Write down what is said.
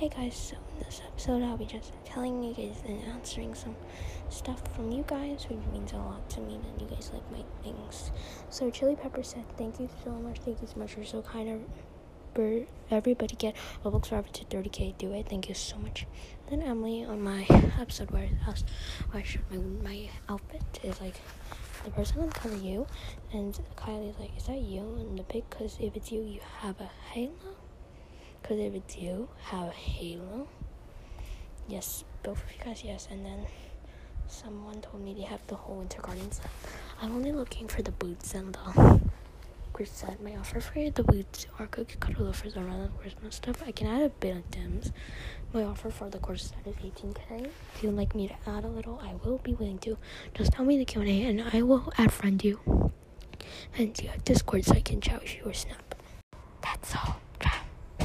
Hey guys, so in this episode I'll be just telling you guys and answering some stuff from you guys, which means a lot to me that you guys like my things. So Chili Pepper said, Thank you so much, thank you so much, you're so kind of everybody get Roblox Forever to 30k. Do it. Thank you so much. Then Emily on my episode where I, where I showed my my outfit is like the person on cover you, and Kylie's like, is that you in the pic? Because if it's you, you have a halo. Because it's you, have a halo. Yes, both of you guys, yes. And then someone told me they have the whole Winter Gardens. I'm only looking for the boots and the said my offer for the boots or cookie cutter loafers around the Christmas stuff. I can add a bit of dims. My offer for the course set is 18k. If you'd like me to add a little, I will be willing to. Just tell me the Q&A and I will add friend you. And you have Discord so I can chat with you or Snap.